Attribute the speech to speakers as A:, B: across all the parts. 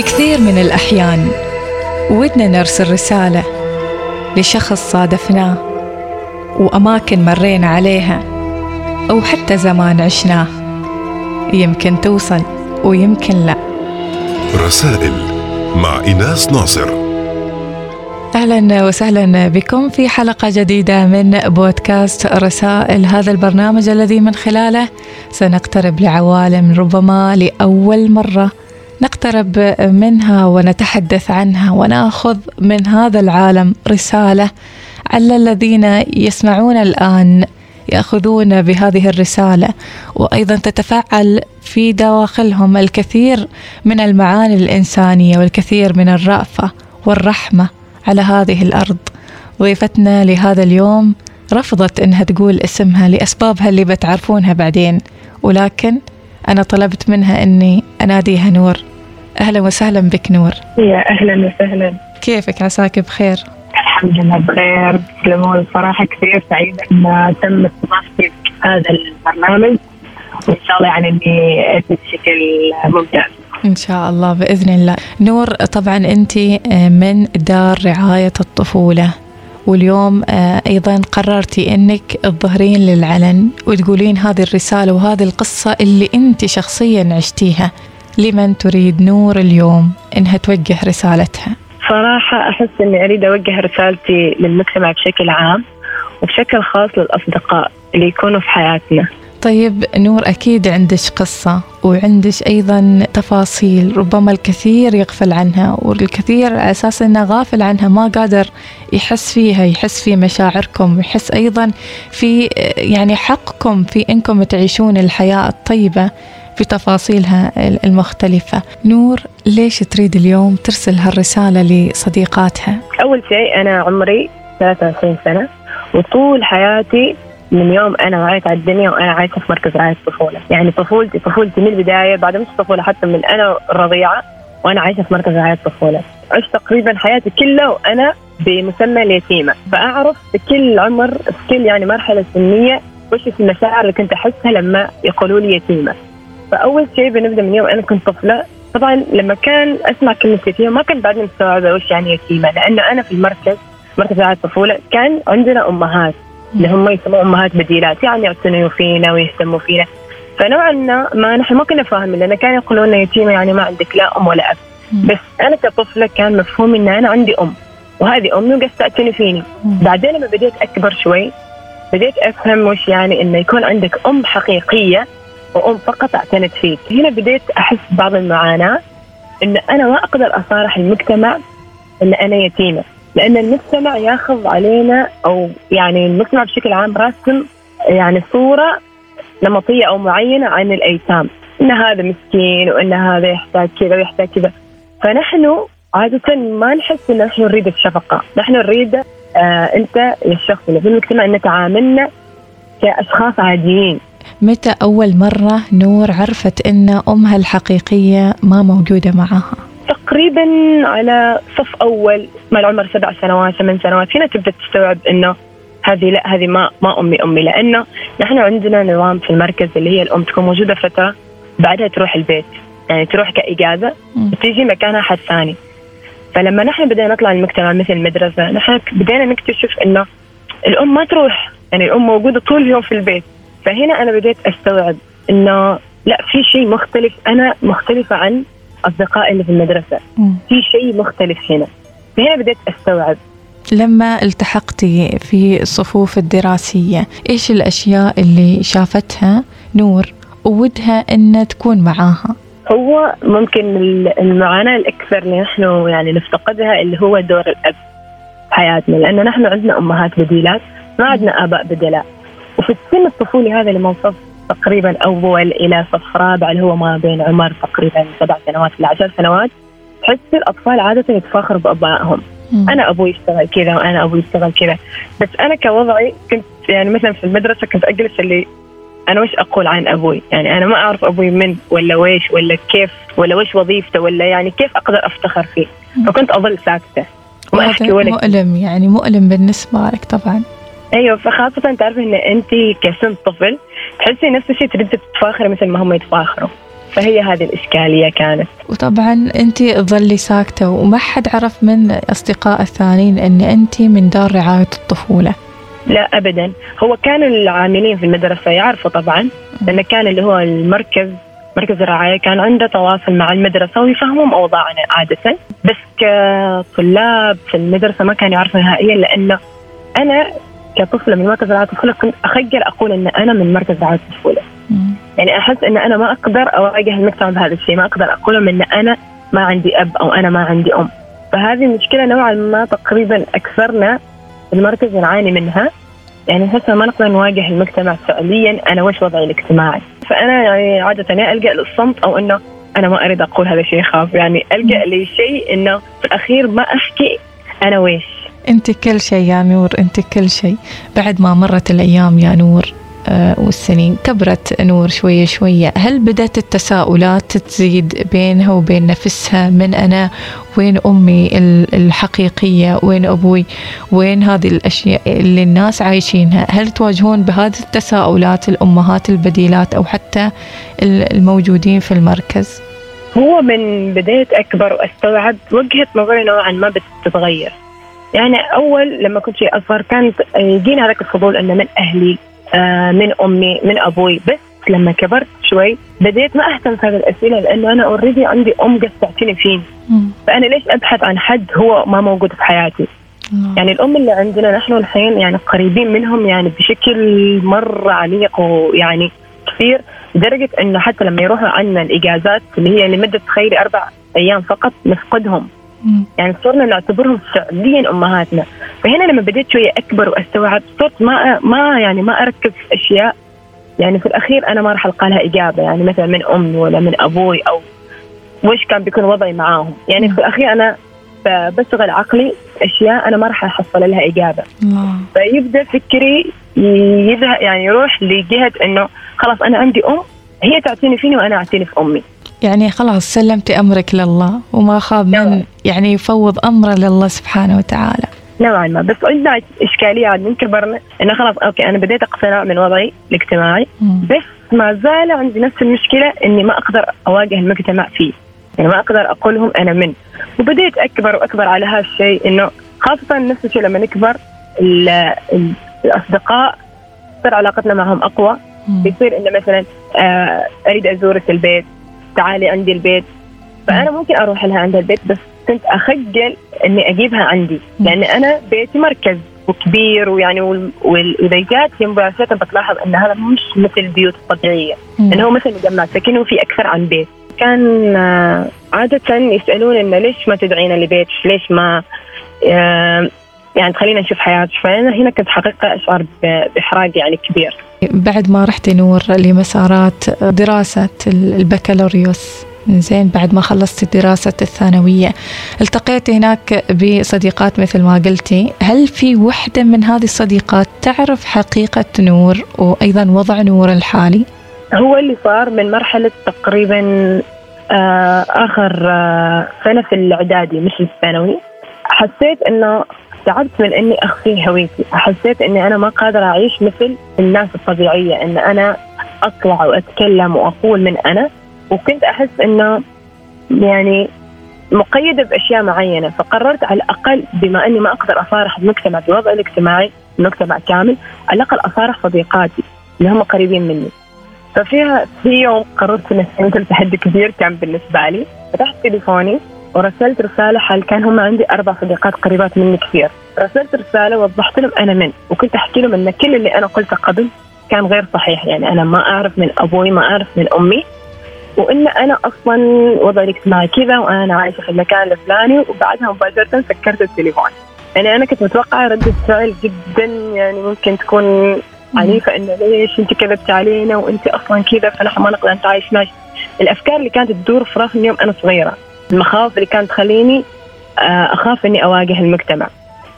A: في كثير من الأحيان ودنا نرسل رسالة لشخص صادفناه وأماكن مرينا عليها أو حتى زمان عشناه. يمكن توصل ويمكن لا.
B: رسائل مع إيناس ناصر.
A: أهلا وسهلا بكم في حلقة جديدة من بودكاست رسائل. هذا البرنامج الذي من خلاله سنقترب لعوالم ربما لأول مرة. نقترب منها ونتحدث عنها وناخذ من هذا العالم رسالة على الذين يسمعون الآن يأخذون بهذه الرسالة. وأيضا تتفاعل في دواخلهم الكثير من المعاني الإنسانية والكثير من الرأفة والرحمة على هذه الأرض. ضيفتنا لهذا اليوم رفضت إنها تقول اسمها لأسبابها اللي بتعرفونها بعدين ولكن أنا طلبت منها إني أناديها نور. أهلا وسهلا بك نور.
C: يا أهلا وسهلا.
A: كيفك؟ عساك بخير.
C: الحمد لله بخير. تسلمون الصراحه كثير سعيده أن تم استضافتي هذا البرنامج وإن شاء الله يعني إني ادي بشكل ممتاز.
A: إن شاء الله بإذن الله. نور طبعا أنت من دار رعاية الطفولة واليوم آه، أيضا قررتي أنك تظهرين للعلن وتقولين هذه الرسالة وهذه القصة اللي أنت شخصيا عشتيها. لمن تريد نور اليوم إنها توجه رسالتها؟
C: صراحة أحس إني أريد أوجه رسالتي للمجتمع بشكل عام وبشكل خاص للأصدقاء اللي يكونوا في حياتنا.
A: طيب نور أكيد عندك قصة وعندك أيضا تفاصيل ربما الكثير يغفل عنها والكثير على أساس أنه غافل عنها ما قادر يحس فيها يحس في مشاعركم ويحس أيضا في يعني حقكم في أنكم تعيشون الحياة الطيبة. بتفاصيلها المختلفة نور ليش تريد اليوم ترسل هالرسالة لصديقاتها؟
C: أول شيء أنا عمري 23 سنة وطول حياتي من يوم أنا وعيت على الدنيا وأنا عايشة في مركز رعايه الطفوله، يعني طفولتي طفولتي من البداية بعد مش طفولة حتى من أنا رضيعة وأنا عايشة في مركز رعايه الطفوله، عشت تقريبا حياتي كلها وأنا بمسمى اليتيمة، فأعرف في كل عمر في كل يعني مرحلة سنية وش المشاعر اللي كنت أحسها لما يقولوا لي يتيمة. فأول شيء بنبدأ من يوم أنا كنت طفلة، طبعا لما كان أسمع كلمة يتيمه ما كنت بعدني مستوعبة وش يعني يتيمة، لأنه أنا في المركز مركز رعاية الطفولة كان عندنا أمهات اللي هم يسموا أمهات بديلات يعني يعتنوا فينا ويهتموا فينا. فنوعا ما نحن ما كنا فاهمين لأن كانوا يقولون لنا يتيمة يعني ما عندك لا أم ولا أب. بس أنا كطفلة كان مفهوم إن أنا عندي أم وهذه امي وقاعده تعتني فيني. بعدين لما بديت أكبر شوي بديت أفهم وش يعني إنه يكون عندك أم حقيقية وأم فقط أعتنت فيك. هنا بديت أحس بعض المعاناة إن أنا ما أقدر أصارح المجتمع إن أنا يتيمة. لأن المجتمع ياخذ علينا أو يعني المجتمع بشكل عام راسم يعني صورة نمطية أو معينة عن الأيتام. إن هذا مسكين وإن هذا يحتاج كذا ويحتاج كذا. فنحن عادة ما نحس إن نحن نريد الشفقة، نحن نريد آه أنت الشخص اللي في المجتمع إن تعاملنا كأشخاص عاديين.
A: متى أول مرة نور عرفت إن أمها الحقيقية ما موجودة معها؟
C: تقريبا على صف أول ما العمر سبع سنوات ثمان سنوات هنا تبدأ تستوعب إنه هذه لا هذه ما ما أمي أمي. لأنه نحن عندنا نظام في المركز اللي هي الأم تكون موجودة فترة بعدها تروح البيت. يعني تروح كإجازة وتيجي مكانها حد ثاني. فلما نحن بدينا نطلع المجتمع مثل المدرسة نحن بدينا نكتشف إنه الأم ما تروح. يعني الأم موجودة طول اليوم في البيت. فهنا أنا بديت أستوعب إنه لا في شيء مختلف. أنا مختلفة عن أصدقائي اللي في المدرسة. في شيء مختلف هنا. فهنا بديت أستوعب.
A: لما التحقتي في الصفوف الدراسية إيش الأشياء اللي شافتها نور ودها أن تكون معاها؟
C: هو ممكن المعاناة الأكثر اللي نحن يعني نفتقدها اللي هو دور الأب في حياتنا. لأن نحن عندنا أمهات بديلات ما عندنا آباء بدلاء. وفي السن الطفولي هذا اللي من صف تقريبا أول إلى صف رابع اللي هو ما بين عمر تقريبا سبع سنوات إلى عشر سنوات تحس الأطفال عادة يتفاخروا بأبائهم. أنا أبوي يشتغل كذا وأنا أبوي يشتغل كذا. بس أنا كوضعي كنت يعني مثلا في المدرسة كنت أجلس اللي أنا وش أقول عن أبوي؟ يعني أنا ما أعرف أبوي من ولا ويش ولا كيف ولا وش وظيفته ولا يعني كيف أقدر أفتخر فيه. فكنت أظل ساكتة.
A: ما أحكي ولا مؤلم يعني مؤلم بالنسبة لك طبعا.
C: أيوه فخاصة تعرفي إن انت كسن طفل تحسي نفس الشيء تريد تتفاخري مثل ما هم يتفاخروا. فهي هذه الإشكالية كانت.
A: وطبعا أنت تظلي ساكتة وما حد عرف من أصدقاء الثانيين أن أنت من دار رعاية الطفولة.
C: لا ابدا. هو كان العاملين في المدرسة يعرفوا طبعا لأن كان اللي هو المركز مركز الرعاية كان عنده تواصل مع المدرسة ويفهمهم أوضاعنا عادة. بس كطلاب في المدرسة ما كانوا يعرفوا نهائيا لأنه أنا كطفله من مركز رعايه الطفوله كنت أخجل أقول إن أنا من مركز رعايه الطفوله يعني أحس إن أنا ما أقدر أواجه المجتمع بهذا الشيء ما أقدر أقول لهم إن أنا ما عندي أب أو أنا ما عندي أم. فهذه المشكلة نوعا ما تقريبا أكثرنا المركز نعاني منها. يعني هسه ما نقدر نواجه المجتمع فعليا أنا وش وضعي الاجتماعي؟ فأنا يعني عادة يا ألجأ للصمت أو إنه أنا ما أريد أقول هذا الشيء خاف. يعني ألجأ لشيء إنه في الأخير ما أحكي أنا ويش.
A: أنت كل شيء يا نور أنت كل شيء. بعد ما مرت الأيام يا نور آه، والسنين. كبرت نور شوية شوية. هل بدأت التساؤلات تزيد بينها وبين نفسها؟ من أنا؟ وين أمي الحقيقية؟ وين أبوي؟ وين هذه الأشياء اللي الناس عايشينها؟ هل تواجهون بهذه التساؤلات الأمهات البديلات أو حتى الموجودين في المركز؟
C: هو من بديت أكبر وأستوعب وجهة نظري نوعا ما بتتغير. يعني أول لما كنت أصغر كانت يجيني هذاك الفضول أنه من أهلي آه، من أمي من أبوي. بس لما كبرت شوي بديت ما أهتم في هذه الأسئلة لأنه أنا اوريدي عندي أم قد تعتني فيني. فأنا ليش أبحث عن حد هو ما موجود في حياتي؟ يعني الأم اللي عندنا نحن الحين يعني قريبين منهم يعني بشكل مرة عميق ويعني كثير لدرجة إنه حتى لما يروحوا عنا الإجازات اللي هي لمدة تخيلي أربع أيام فقط نفقدهم. يعني صرنا نعتبرهم فعليا أمهاتنا. فهنا لما بديت شوية أكبر وأستوعب صرت ما ما يعني ما اركز في أشياء. يعني في الأخير أنا ما راح ألقى لها إجابة. يعني مثلا من امي ولا من أبوي أو وش كان بيكون وضعي معاهم. يعني في الأخير أنا بشغل عقلي أشياء أنا ما راح أحصل لها إجابة. فيبدأ فكري يذهب يعني يروح لجهة إنه خلاص أنا عندي أم هي تعتني فيني وأنا اعتني في أمي.
A: يعني خلاص سلمتي أمرك لله وما خاب من نعم. يعني يفوض أمره لله سبحانه وتعالى.
C: نوعا ما بس عندنا إشكالية عاد من كبرنا إنه خلاص أوكي أنا بديت أقتنع من وضعي الاجتماعي. بس ما زال عندي نفس المشكلة إني ما أقدر أواجه المجتمع فيه. يعني ما أقدر أقول لهم أنا من. وبديت أكبر وأكبر على هذا الشيء إنه خاصة نفس الشيء لما نكبر الأصدقاء تصير علاقتنا معهم أقوى. بيصير إنه مثلا آه، أريد أزورك البيت. تعالي عندي البيت. فأنا ممكن أروح لها عند البيت بس كنت أخجل إني أجيبها عندي لأن أنا بيتي مركز وكبير ويعني وإذا جات هي مباشره بتلاحظ إن هذا مش مثل البيوت الطبيعيه إنه هو مثل مجمع سكن وفي أكثر عن بيت. كان آه، عادة يسألون إنه ليش ما تدعينا لبيت؟ ليش ما آه، يعني تخلينا نشوف حياتك فأنا هنا كنت حقيقة أشعر بإحراج يعني كبير.
A: بعد ما رحت نور لمسارات دراسة البكالوريوس زين بعد ما خلصت دراسة الثانوية التقيت هناك بصديقات مثل ما قلتي. هل في وحدة من هذه الصديقات تعرف حقيقة نور وأيضا وضع نور الحالي؟
C: هو اللي صار من مرحلة تقريبا آه آخر آه سنة في الإعدادي مش الثانوي. حسيت إنه تعبت من إني أخفي هويتي، حسيت إني أنا ما قادرة أعيش مثل الناس الطبيعية، إن أنا أطلع وأتكلم وأقول من أنا، وكنت أحس إنه يعني مقيده بأشياء معينة، فقررت على الأقل بما إني ما أقدر أصارح المجتمع بوضعي الاجتماعي، المجتمع كامل، على الأقل أصارح صديقاتي اللي هم قريبين مني. ففيها في يوم قررت إني تحدي كبير كان بالنسبة لي، فتحت تليفوني. ورسلت رسالة حال كان هم عندي أربع صديقات قريبات مني كثير. رسلت رسالة وضحت لهم أنا من وكنت أحكي لهم أن كل اللي أنا قلته قبل كان غير صحيح. يعني أنا ما أعرف من أبوي ما أعرف من أمي وإن أنا أصلا وضعي الاجتماعي كذا وأنا عايشة في المكان الفلاني وبعدها مباشرة سكرت التليفون. يعني أنا كنت متوقعة ردة فعل جدا يعني ممكن تكون عنيفة إنه ليش أنت كذبت علينا وأنت أصلا كذا فنحن ما نقدر نتعايش. معك الأفكار اللي كانت تدور في راسي من يوم أنا صغيرة. المخاوف اللي كانت تخليني آه، أخاف إني أواجه المجتمع.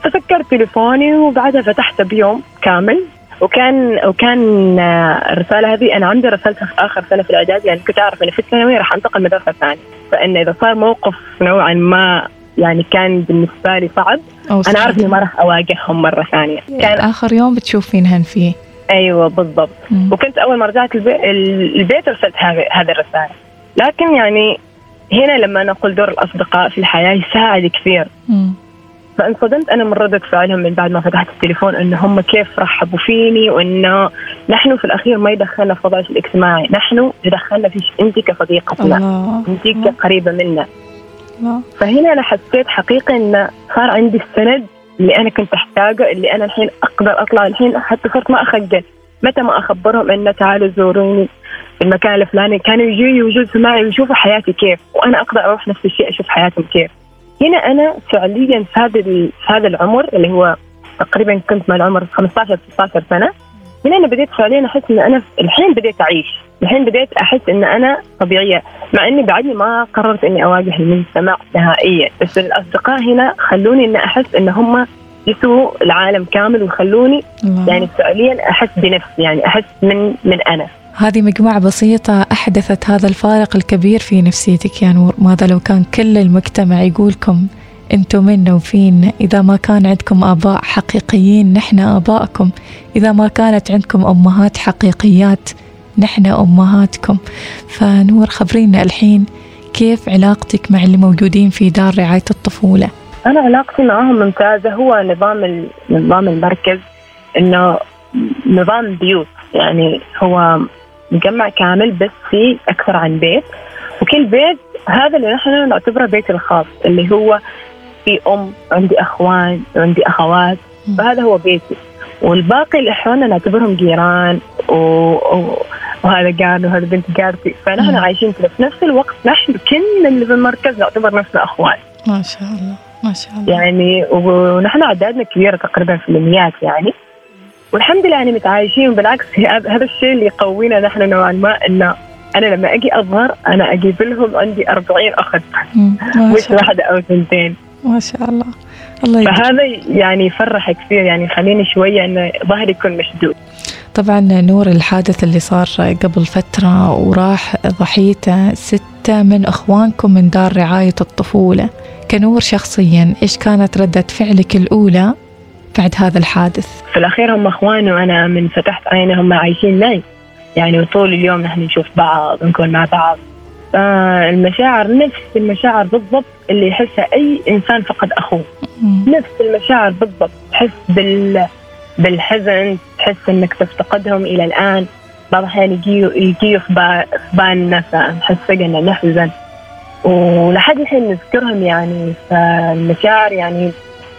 C: فسكرت تليفوني وبعدها فتحته بيوم كامل. وكان وكان آه، الرسالة هذه أنا عندي رسلتها في آخر سنه في الاعداد يعني كنت أعرف إني في الثانوية راح أنتقل مدرسة ثانية. فإن إذا صار موقف نوعا ما يعني كان بالنسبة لي صعب أنا أعرف إني ما راح أواجههم مرة ثانية.
A: كان آخر يوم بتشوفينهن فيه.
C: أيوه بالضبط. مم. وكنت أول ما رجعت البيت, البيت رسلت هذه الرسالة. لكن يعني هنا لما نقول دور الأصدقاء في الحياة يساعد كثير.
A: مم.
C: فانصدمت أنا من ردة فعلهم من بعد ما فتحت التليفون إنه هم كيف رحبوا فيني وإنه نحن في الأخير ما يدخلنا في وضعك الاجتماعي، نحن يدخلنا في أنت كصديقتنا، أنت كقريبة منا،
A: الله.
C: فهنا أنا حسيت حقيقه انه صار عندي السند اللي أنا كنت أحتاجه اللي أنا الحين أقدر أطلع الحين حتى صرت ما أخجل، متى ما أخبرهم انه تعالوا زوروني. المكان الفلاني كانوا يجوا يوجدوا معي ويشوفوا حياتي كيف، وأنا أقدر أروح نفس الشيء أشوف حياتهم كيف. هنا أنا فعليا في هذا في هذا العمر اللي هو تقريبا كنت مع العمر 15 16 سنة هنا أنا بديت فعليا أحس إن أنا الحين بديت أعيش الحين بديت أحس إن أنا طبيعية مع إني بعدني ما قررت إني أواجه المجتمع نهائيا بس الأصدقاء هنا خلوني ان أحس إن هم يسووا العالم كامل وخلوني. يعني فعليا أحس بنفسي يعني أحس من من أنا
A: هذه مجموعة بسيطة أحدثت هذا الفارق الكبير في نفسيتك. يا نور ماذا لو كان كل المجتمع يقولكم أنتم منا وفينا؟ إذا ما كان عندكم آباء حقيقيين نحن آبائكم إذا ما كانت عندكم أمهات حقيقيات نحن أمهاتكم. فنور خبرينا الحين كيف علاقتك مع اللي موجودين في دار رعاية الطفولة؟
C: أنا علاقتي معهم ممتازة. هو نظام نظام المركز إنه نظام بيوت. يعني هو مجمع كامل بس في أكثر عن بيت. وكل بيت هذا اللي نحن نعتبره بيتي الخاص اللي هو في أم عندي أخوان عندي
A: أخوات.
C: فهذا هو بيتي. والباقي الاخوان نعتبرهم جيران و... و... وهذا جار وهذا بنت جارتي. فنحن
A: مم.
C: عايشين كذا في نفس الوقت. نحن كل اللي في المركز نعتبر نفسنا أخوان.
A: ما شاء الله ما شاء الله.
C: يعني ونحن أعدادنا كبيرة تقريبا في المئات يعني. والحمد لله يعني متعايشين وبالعكس هذا الشيء اللي يقوينا نحن نوعا ما انه أنا لما أجي أظهر أنا أجيب لهم عندي 40
A: أخت.
C: مش واحدة أو ثنتين
A: ما شاء الله. الله يديم.
C: فهذا يعني يفرح كثير يعني يخليني شوية انه ظهري يكون مشدود.
A: طبعا نور الحادث اللي صار قبل فترة وراح ضحيته. ستة من أخوانكم من دار رعاية الطفولة. كنور شخصيا إيش كانت ردة فعلك الأولى؟ بعد هذا الحادث؟
C: في الأخير هم اخواني وأنا من فتحت عيني هم عايشين معي. يعني وطول اليوم نحن نشوف بعض نكون مع بعض. فالمشاعر نفس المشاعر بالضبط اللي يحسها أي إنسان فقد أخوه.
A: مم.
C: نفس المشاعر بالضبط. تحس بال بالحزن تحس إنك تفتقدهم إلى الآن. بعض الأحيان يجي يجي في با- في بالنا فنحس فجاه ان نحزن. ولحد الحين نذكرهم يعني. فالمشاعر يعني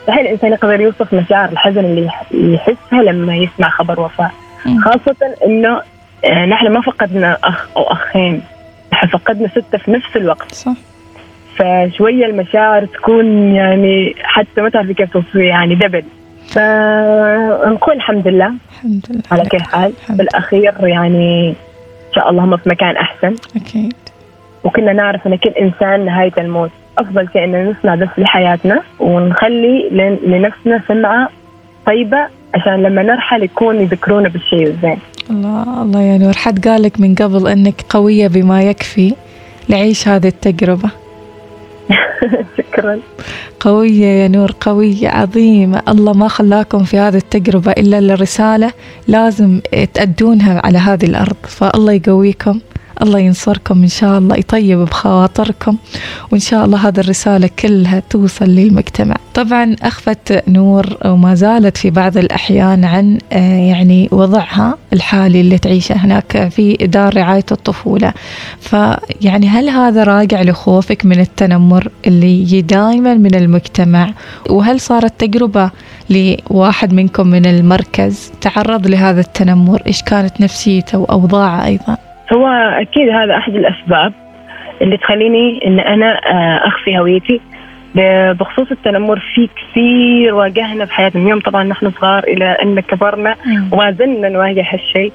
C: الحين الإنسان يقدر يوصف مشاعر الحزن اللي يح- يحسها لما يسمع خبر وفاة.
A: مم.
C: خاصة إنه آه، نحن ما فقدنا أخ أو أخين. نحن فقدنا ستة في نفس الوقت.
A: صح.
C: فشوية المشاعر تكون يعني حتى ما تعرفي كيف توصفي يعني دبل. فنقول الحمد لله.
A: الحمد لله.
C: على كل حال. بالأخير يعني إن شاء الله هم في مكان أحسن.
A: أكيد.
C: وكنا نعرف إن كل إنسان نهاية الموت. أفضل شيء ان نصنع بس لحياتنا ونخلي لن- لنفسنا سمعة طيبة عشان لما نرحل يكون يذكرونا بالشيء الزين.
A: الله الله يا نور. حد قالك من قبل أنك قوية بما يكفي لعيش هذه التجربة؟
C: شكرا.
A: قوية يا نور قوية عظيمة. الله ما خلاكم في هذه التجربة إلا لرسالة لازم تأدونها على هذه الأرض. فالله يقويكم. الله ينصركم إن شاء الله يطيب بخواطركم وإن شاء الله هذه الرسالة كلها توصل للمجتمع. طبعا أخفت نور وما زالت في بعض الأحيان عن آه، يعني وضعها الحالي اللي تعيشه هناك في دار رعاية الطفولة. فيعني هل هذا راجع لخوفك من التنمر اللي دائما من المجتمع؟ وهل صارت تجربة لواحد منكم من المركز تعرض لهذا التنمر؟ إيش كانت نفسيته وأوضاعه أيضا؟
C: هو أكيد هذا أحد الأسباب اللي تخليني إن أنا آه، أخفي هويتي. بخصوص التنمر في كثير واجهنا في حياتنا. من يوم طبعا نحن صغار إلى أن كبرنا وما زلنا نواجه هالشيء.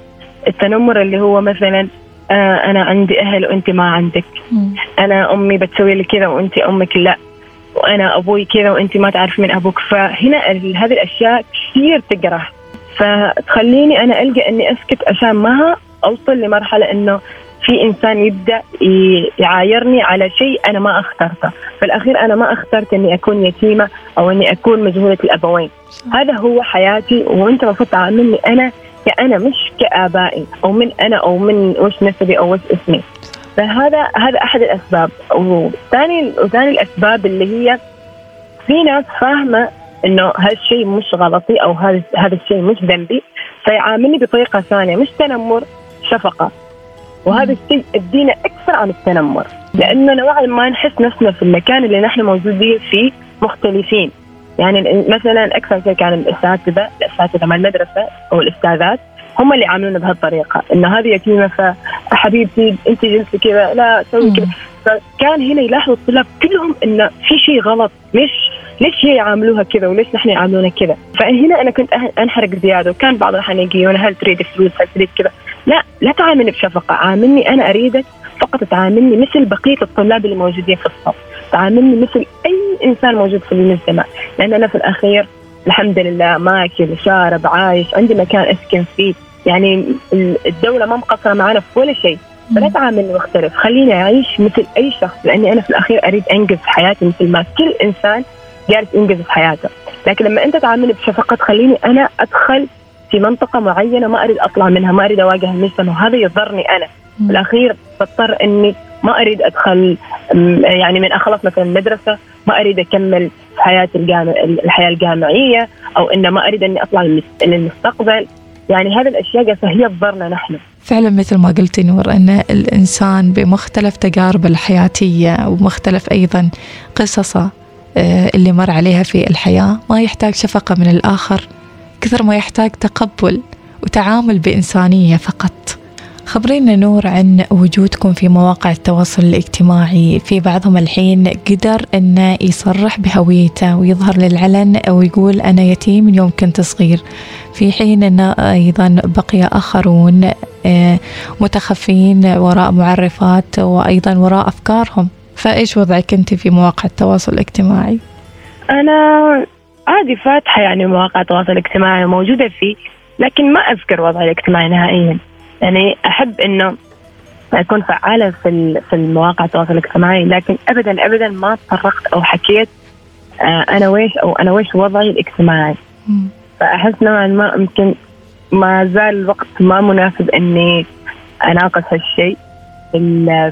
C: التنمر اللي هو مثلا آه أنا عندي أهل وأنت ما عندك.
A: مم.
C: أنا أمي بتسوي لي كذا وأنت أمك لا. وأنا أبوي كذا وأنت ما تعرف من أبوك. فهنا هذه الأشياء كثير تجرح فتخليني أنا الجا أني أسكت عشان ما أوصل لمرحلة إنه في إنسان يبدأ يعايرني على شيء أنا ما أخترته. في الأخير أنا ما أخترت إني أكون يتيمة أو إني أكون مجهولة الأبوين. هذا هو حياتي وأنت المفروض تعاملني أنا كأنا مش كآبائي أو من أنا أو من وش نسبي أو وش اسمي. فهذا هذا أحد الأسباب. وثاني وثاني الأسباب اللي هي في ناس فاهمة إنه هالشيء مش غلطي أو هذا هذا الشيء مش ذنبي فيعاملني بطريقة ثانية مش تنمر شفقة. وهذا الشيء ادينا أكثر عن التنمر. لأنه نوعا ما نحس نفسنا في المكان اللي نحن موجودين فيه مختلفين. يعني مثلا أكثر شيء كان الاساتذه الاساتذه مع المدرسة أو الأستاذات هم اللي يعاملونا بهالطريقة. إنه هذه يتيمة فحبيبتي أنت جلسي كذا لا سوي كذا. فكان هنا يلاحظوا الطلاب كلهم إنه في شيء غلط. ليش ليش هي يعاملوها كذا وليش نحن يعاملونا كذا؟ فهنا أنا كنت أنحرق زيادة. وكان بعض الأحيان يجيون هل تريد فلوس؟ هل تريد كذا؟ لا لا تعاملني بشفقة. عاملني أنا أريدك فقط تعاملني مثل بقية الطلاب اللي موجودين في الصف. تعاملني مثل أي إنسان موجود في المجتمع. لأن أنا في الأخير الحمد لله ماكل شارب عايش عندي مكان أسكن فيه. يعني الدولة ما مقصرة معنا في ولا شيء. فلا تعاملني مختلف. خليني أعيش مثل أي شخص. لأني أنا في الأخير أريد انقذ حياتي مثل ما كل إنسان جالس ينقذ في حياته. لكن لما أنت تعاملني بشفقة تخليني أنا أدخل في منطقة معينة ما أريد أطلع منها ما أريد أواجه المجتمع وهذا يضرني أنا. في الأخير بضطر إني ما أريد أدخل يعني من أخلص مثلا المدرسة ما أريد أكمل حياتي الجامع الحياة الجامعية أو إن ما أريد إني أطلع للمستقبل. يعني هذه الأشياء قاسة هي تضرنا نحن.
A: فعلا مثل ما قلتي نور أن الإنسان بمختلف تجاربه الحياتية ومختلف أيضا قصصه آه، اللي مر عليها في الحياة ما يحتاج شفقة من الآخر. كثر ما يحتاج تقبل وتعامل بإنسانية فقط. خبرينا نور عن وجودكم في مواقع التواصل الاجتماعي. في بعضهم الحين قدر أنه يصرح بهويته ويظهر للعلن ويقول أنا يتيم من يوم كنت صغير. في حين أن أيضا بقي آخرون آه، متخفين وراء معرفات وأيضا وراء أفكارهم. فإيش وضعك أنت في مواقع التواصل الاجتماعي؟
C: أنا عادي فاتحة يعني مواقع التواصل الاجتماعي موجودة فيه لكن ما أذكر وضعي الاجتماعي نهائيا. يعني أحب إنه أكون فعالة في في المواقع التواصل الاجتماعي لكن أبدا أبدا ما تطرقت أو حكيت آه، أنا ويش أو أنا ويش وضعي الاجتماعي. فأحس نوعا ما يمكن ما زال الوقت ما مناسب إني أناقش هالشيء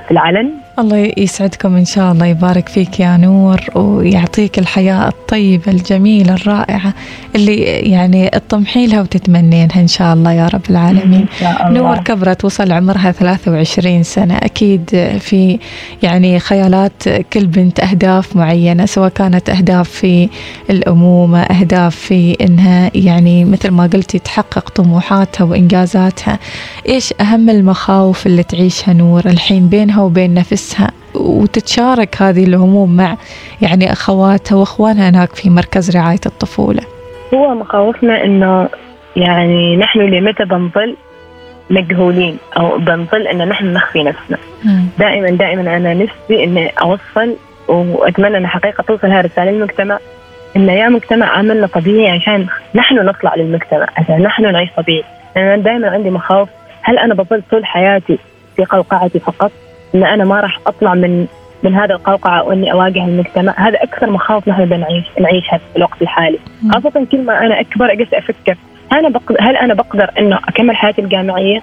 C: في العلن.
A: الله يسعدكم إن شاء الله يبارك فيك يا نور ويعطيك الحياة الطيبة الجميلة الرائعة اللي يعني تطمحي لها وتتمنينها إن شاء الله يا رب العالمين. الله. نور كبرت وصل عمرها 23 سنة. أكيد في يعني خيالات كل بنت أهداف معينة سواء كانت أهداف في الأمومة أهداف في إنها يعني مثل ما قلتي تحقق طموحاتها وإنجازاتها. إيش أهم المخاوف اللي تعيشها نور الحين بينها وبين نفسها؟ نفسها وتتشارك هذه الهموم مع يعني أخواتها وأخوانها هناك في مركز رعاية الطفولة.
C: هو مخاوفنا إنه يعني نحن لمتى بنظل مجهولين أو بنظل إن نحن نخفي نفسنا. دائما دائما أنا نفسي إني أوصل وأتمنى أن حقيقة توصل هذه الرسالة للمجتمع إن يا مجتمع عملنا طبيعي عشان نحن نطلع للمجتمع عشان نحن نعيش طبيعي. أنا دائما عندي مخاوف هل أنا بظل طول حياتي في قوقعتي فقط؟ إن أنا ما راح أطلع من من هذا القوقعة وإني أواجه المجتمع. هذا أكثر مخاوف نحن بنعيش نعيشها في الوقت الحالي. خاصة كل ما أنا أكبر اجلس أفكر هل أنا بقدر هل أنا بقدر إنه أكمل حياتي الجامعية؟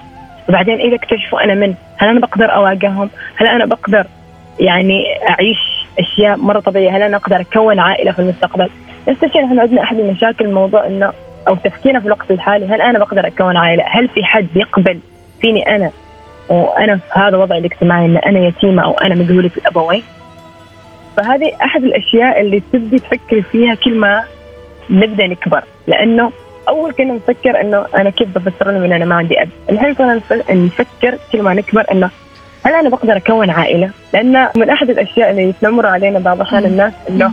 C: وبعدين إذا اكتشفوا أنا من هل أنا بقدر أواجههم؟ هل أنا بقدر يعني أعيش أشياء مرة طبيعية؟ هل أنا أقدر أكون عائلة في المستقبل؟ نفس الشيء نحن عندنا أحد المشاكل الموضوع انه أو تفكيرنا في الوقت الحالي هل أنا بقدر أكون عائلة؟ هل في حد يقبل فيني أنا وأنا في هذا وضعي الاجتماعي إن أنا يتيمة أو أنا مجهولة الابوين فهذه أحد الأشياء اللي تبدي تفكر فيها كل ما نبدأ نكبر. لأنه أول كنا نفكر إنه أنا كيف بفسر لهم ان أنا ما عندي أب. الحين صرنا نفكر كل ما نكبر إنه هل أنا بقدر أكون عائلة؟ لأن من أحد الأشياء اللي تنمر علينا بعض الأحيان الناس إنه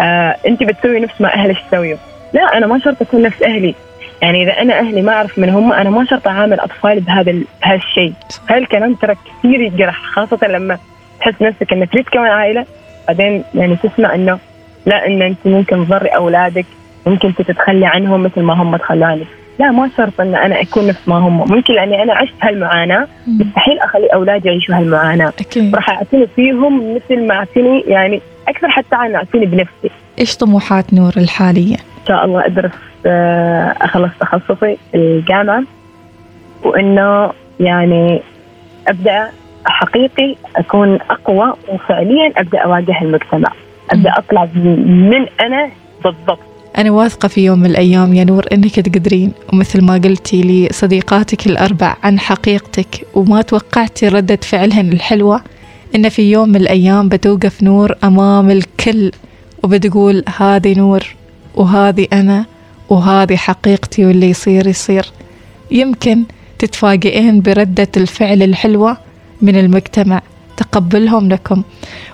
C: آه أنت بتسوي نفس ما أهلك تسويه لا أنا ما شرط أكون نفس أهلي. يعني إذا أنا أهلي ما أعرف من هم أنا ما شرط أعامل اطفالي بهذا بهذا الشيء هاي الكلام ترى كثير يجرح خاصة لما تحس نفسك إنك تريد كمان عائلة. بعدين يعني تسمع إنه لا إن أنت ممكن تضري أولادك ممكن تتخلي عنهم مثل ما هم تخلوا عنك لا ما شرط إن أنا أكون نفس ما هم. ممكن لأني أنا عشت هالمعاناة مستحيل أخلي أولادي يعيشوا هالمعاناة.
A: أكيد.
C: راح اعتني فيهم مثل ما اعتني يعني أكثر حتى عن اعتني بنفسي.
A: إيش طموحات نور الحالية؟
C: إن شاء الله أدرس أخلص تخصصي الجامعة وإنه يعني أبدأ حقيقي أكون أقوى وفعليا أبدأ أواجه المجتمع أبدأ أطلع من أنا بالضبط.
A: أنا واثقة في يوم من الأيام يا نور أنك تقدرين ومثل ما قلتي لصديقاتك الأربع عن حقيقتك وما توقعتي ردة فعلهن الحلوة إن في يوم من الأيام بتوقف نور أمام الكل وبتقول هذه نور وهذه أنا وهذه حقيقتي واللي يصير يصير. يمكن تتفاجئين بردة الفعل الحلوة من المجتمع. تقبلهم لكم.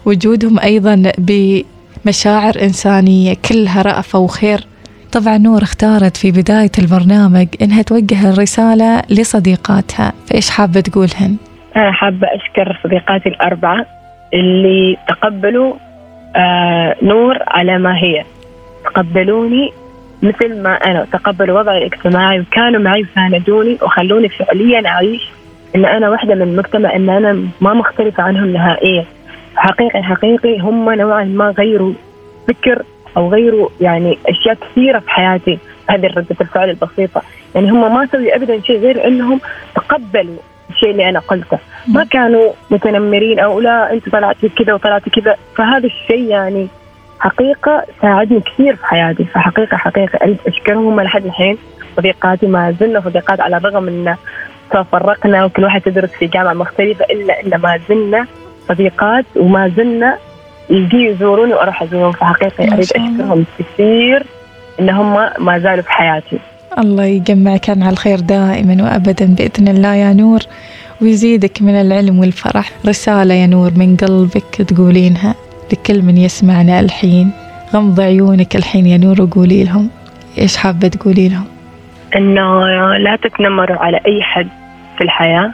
A: وجودهم أيضا بمشاعر إنسانية كلها رأفة وخير. طبعا نور اختارت في بداية البرنامج إنها توجه الرسالة لصديقاتها. فإيش حابة تقولهن؟
C: أنا حابة أشكر صديقاتي الأربعة اللي تقبلوا آه نور على ما هي. تقبلوني مثل ما أنا تقبلوا وضعي الاجتماعي وكانوا معي وساندوني وخلوني فعليا أعيش إن أنا واحدة من المجتمع إن أنا ما مختلفة عنهم نهائيا. حقيقي حقيقي هم نوعا ما غيروا فكر أو غيروا يعني أشياء كثيرة في حياتي. هذه ردة الفعل البسيطة. يعني هم ما سووا أبدا شيء غير أنهم تقبلوا الشيء اللي أنا قلته. ما كانوا متنمرين أو لا أنت طلعتي كذا وطلعتي كذا. فهذا الشيء يعني حقيقة ساعدني كثير في حياتي. فحقيقة حقيقة أشكرهم لحد الحين صديقاتي ما زلنا صديقات على الرغم أن تفرقنا وكل واحد تدرس في جامعة مختلفة إلا أن ما زلنا صديقات وما زلنا يجي يزوروني وأروح أزورهم. فحقيقة أريد أشكرهم كثير إن هم ما زالوا في حياتي.
A: الله يجمعك على الخير دائما وأبدا بإذن الله يا نور ويزيدك من العلم والفرح. رسالة يا نور من قلبك تقولينها. لكل من يسمعنا الحين. غمض عيونك الحين يا نور وقولي لهم إيش حابة تقولي لهم.
C: إنه لا تتنمروا على أي حد في الحياة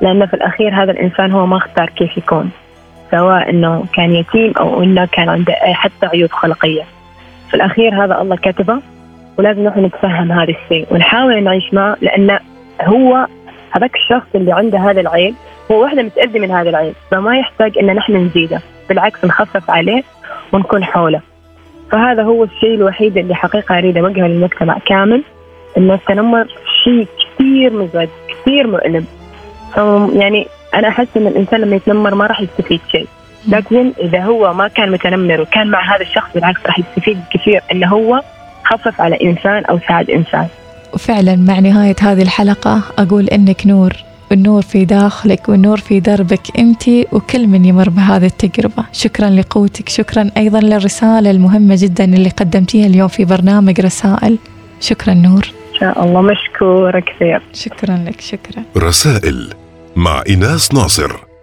C: لأنه في الأخير هذا الإنسان هو ما اختار كيف يكون سواء أنه كان يتيم أو أنه كان عنده حتى عيوب خلقية. في الأخير هذا الله كتبه ولازم نحن نتفهم هذا الشيء ونحاول نعيش معه لأن هو هذاك الشخص اللي عنده هذا العيب هو واحدة متأذي من هذا العيب فما يحتاج أن نحن نزيده. بالعكس نخفف عليه ونكون حوله. فهذا هو الشيء الوحيد اللي حقيقة أريد أوجهه للمجتمع كامل إنه التنمر شيء كثير مزعج كثير مؤلم. يعني أنا أحس إن الإنسان لما يتنمر ما راح يستفيد شيء. لكن إذا هو ما كان متنمر وكان مع هذا الشخص بالعكس راح يستفيد كثير إنه هو خفف على إنسان أو ساعد إنسان.
A: وفعلا مع نهاية هذه الحلقة أقول إنك نور. النور في داخلك والنور في دربك. أنت وكل من يمر بهذه التجربة. شكرا لقوتك. شكرا أيضا للرسالة المهمة جدا اللي قدمتيها اليوم في برنامج رسائل. شكرا نور.
C: شاء الله مشكورة كثير.
A: شكرا لك. شكرا.
B: رسائل مع إناس ناصر.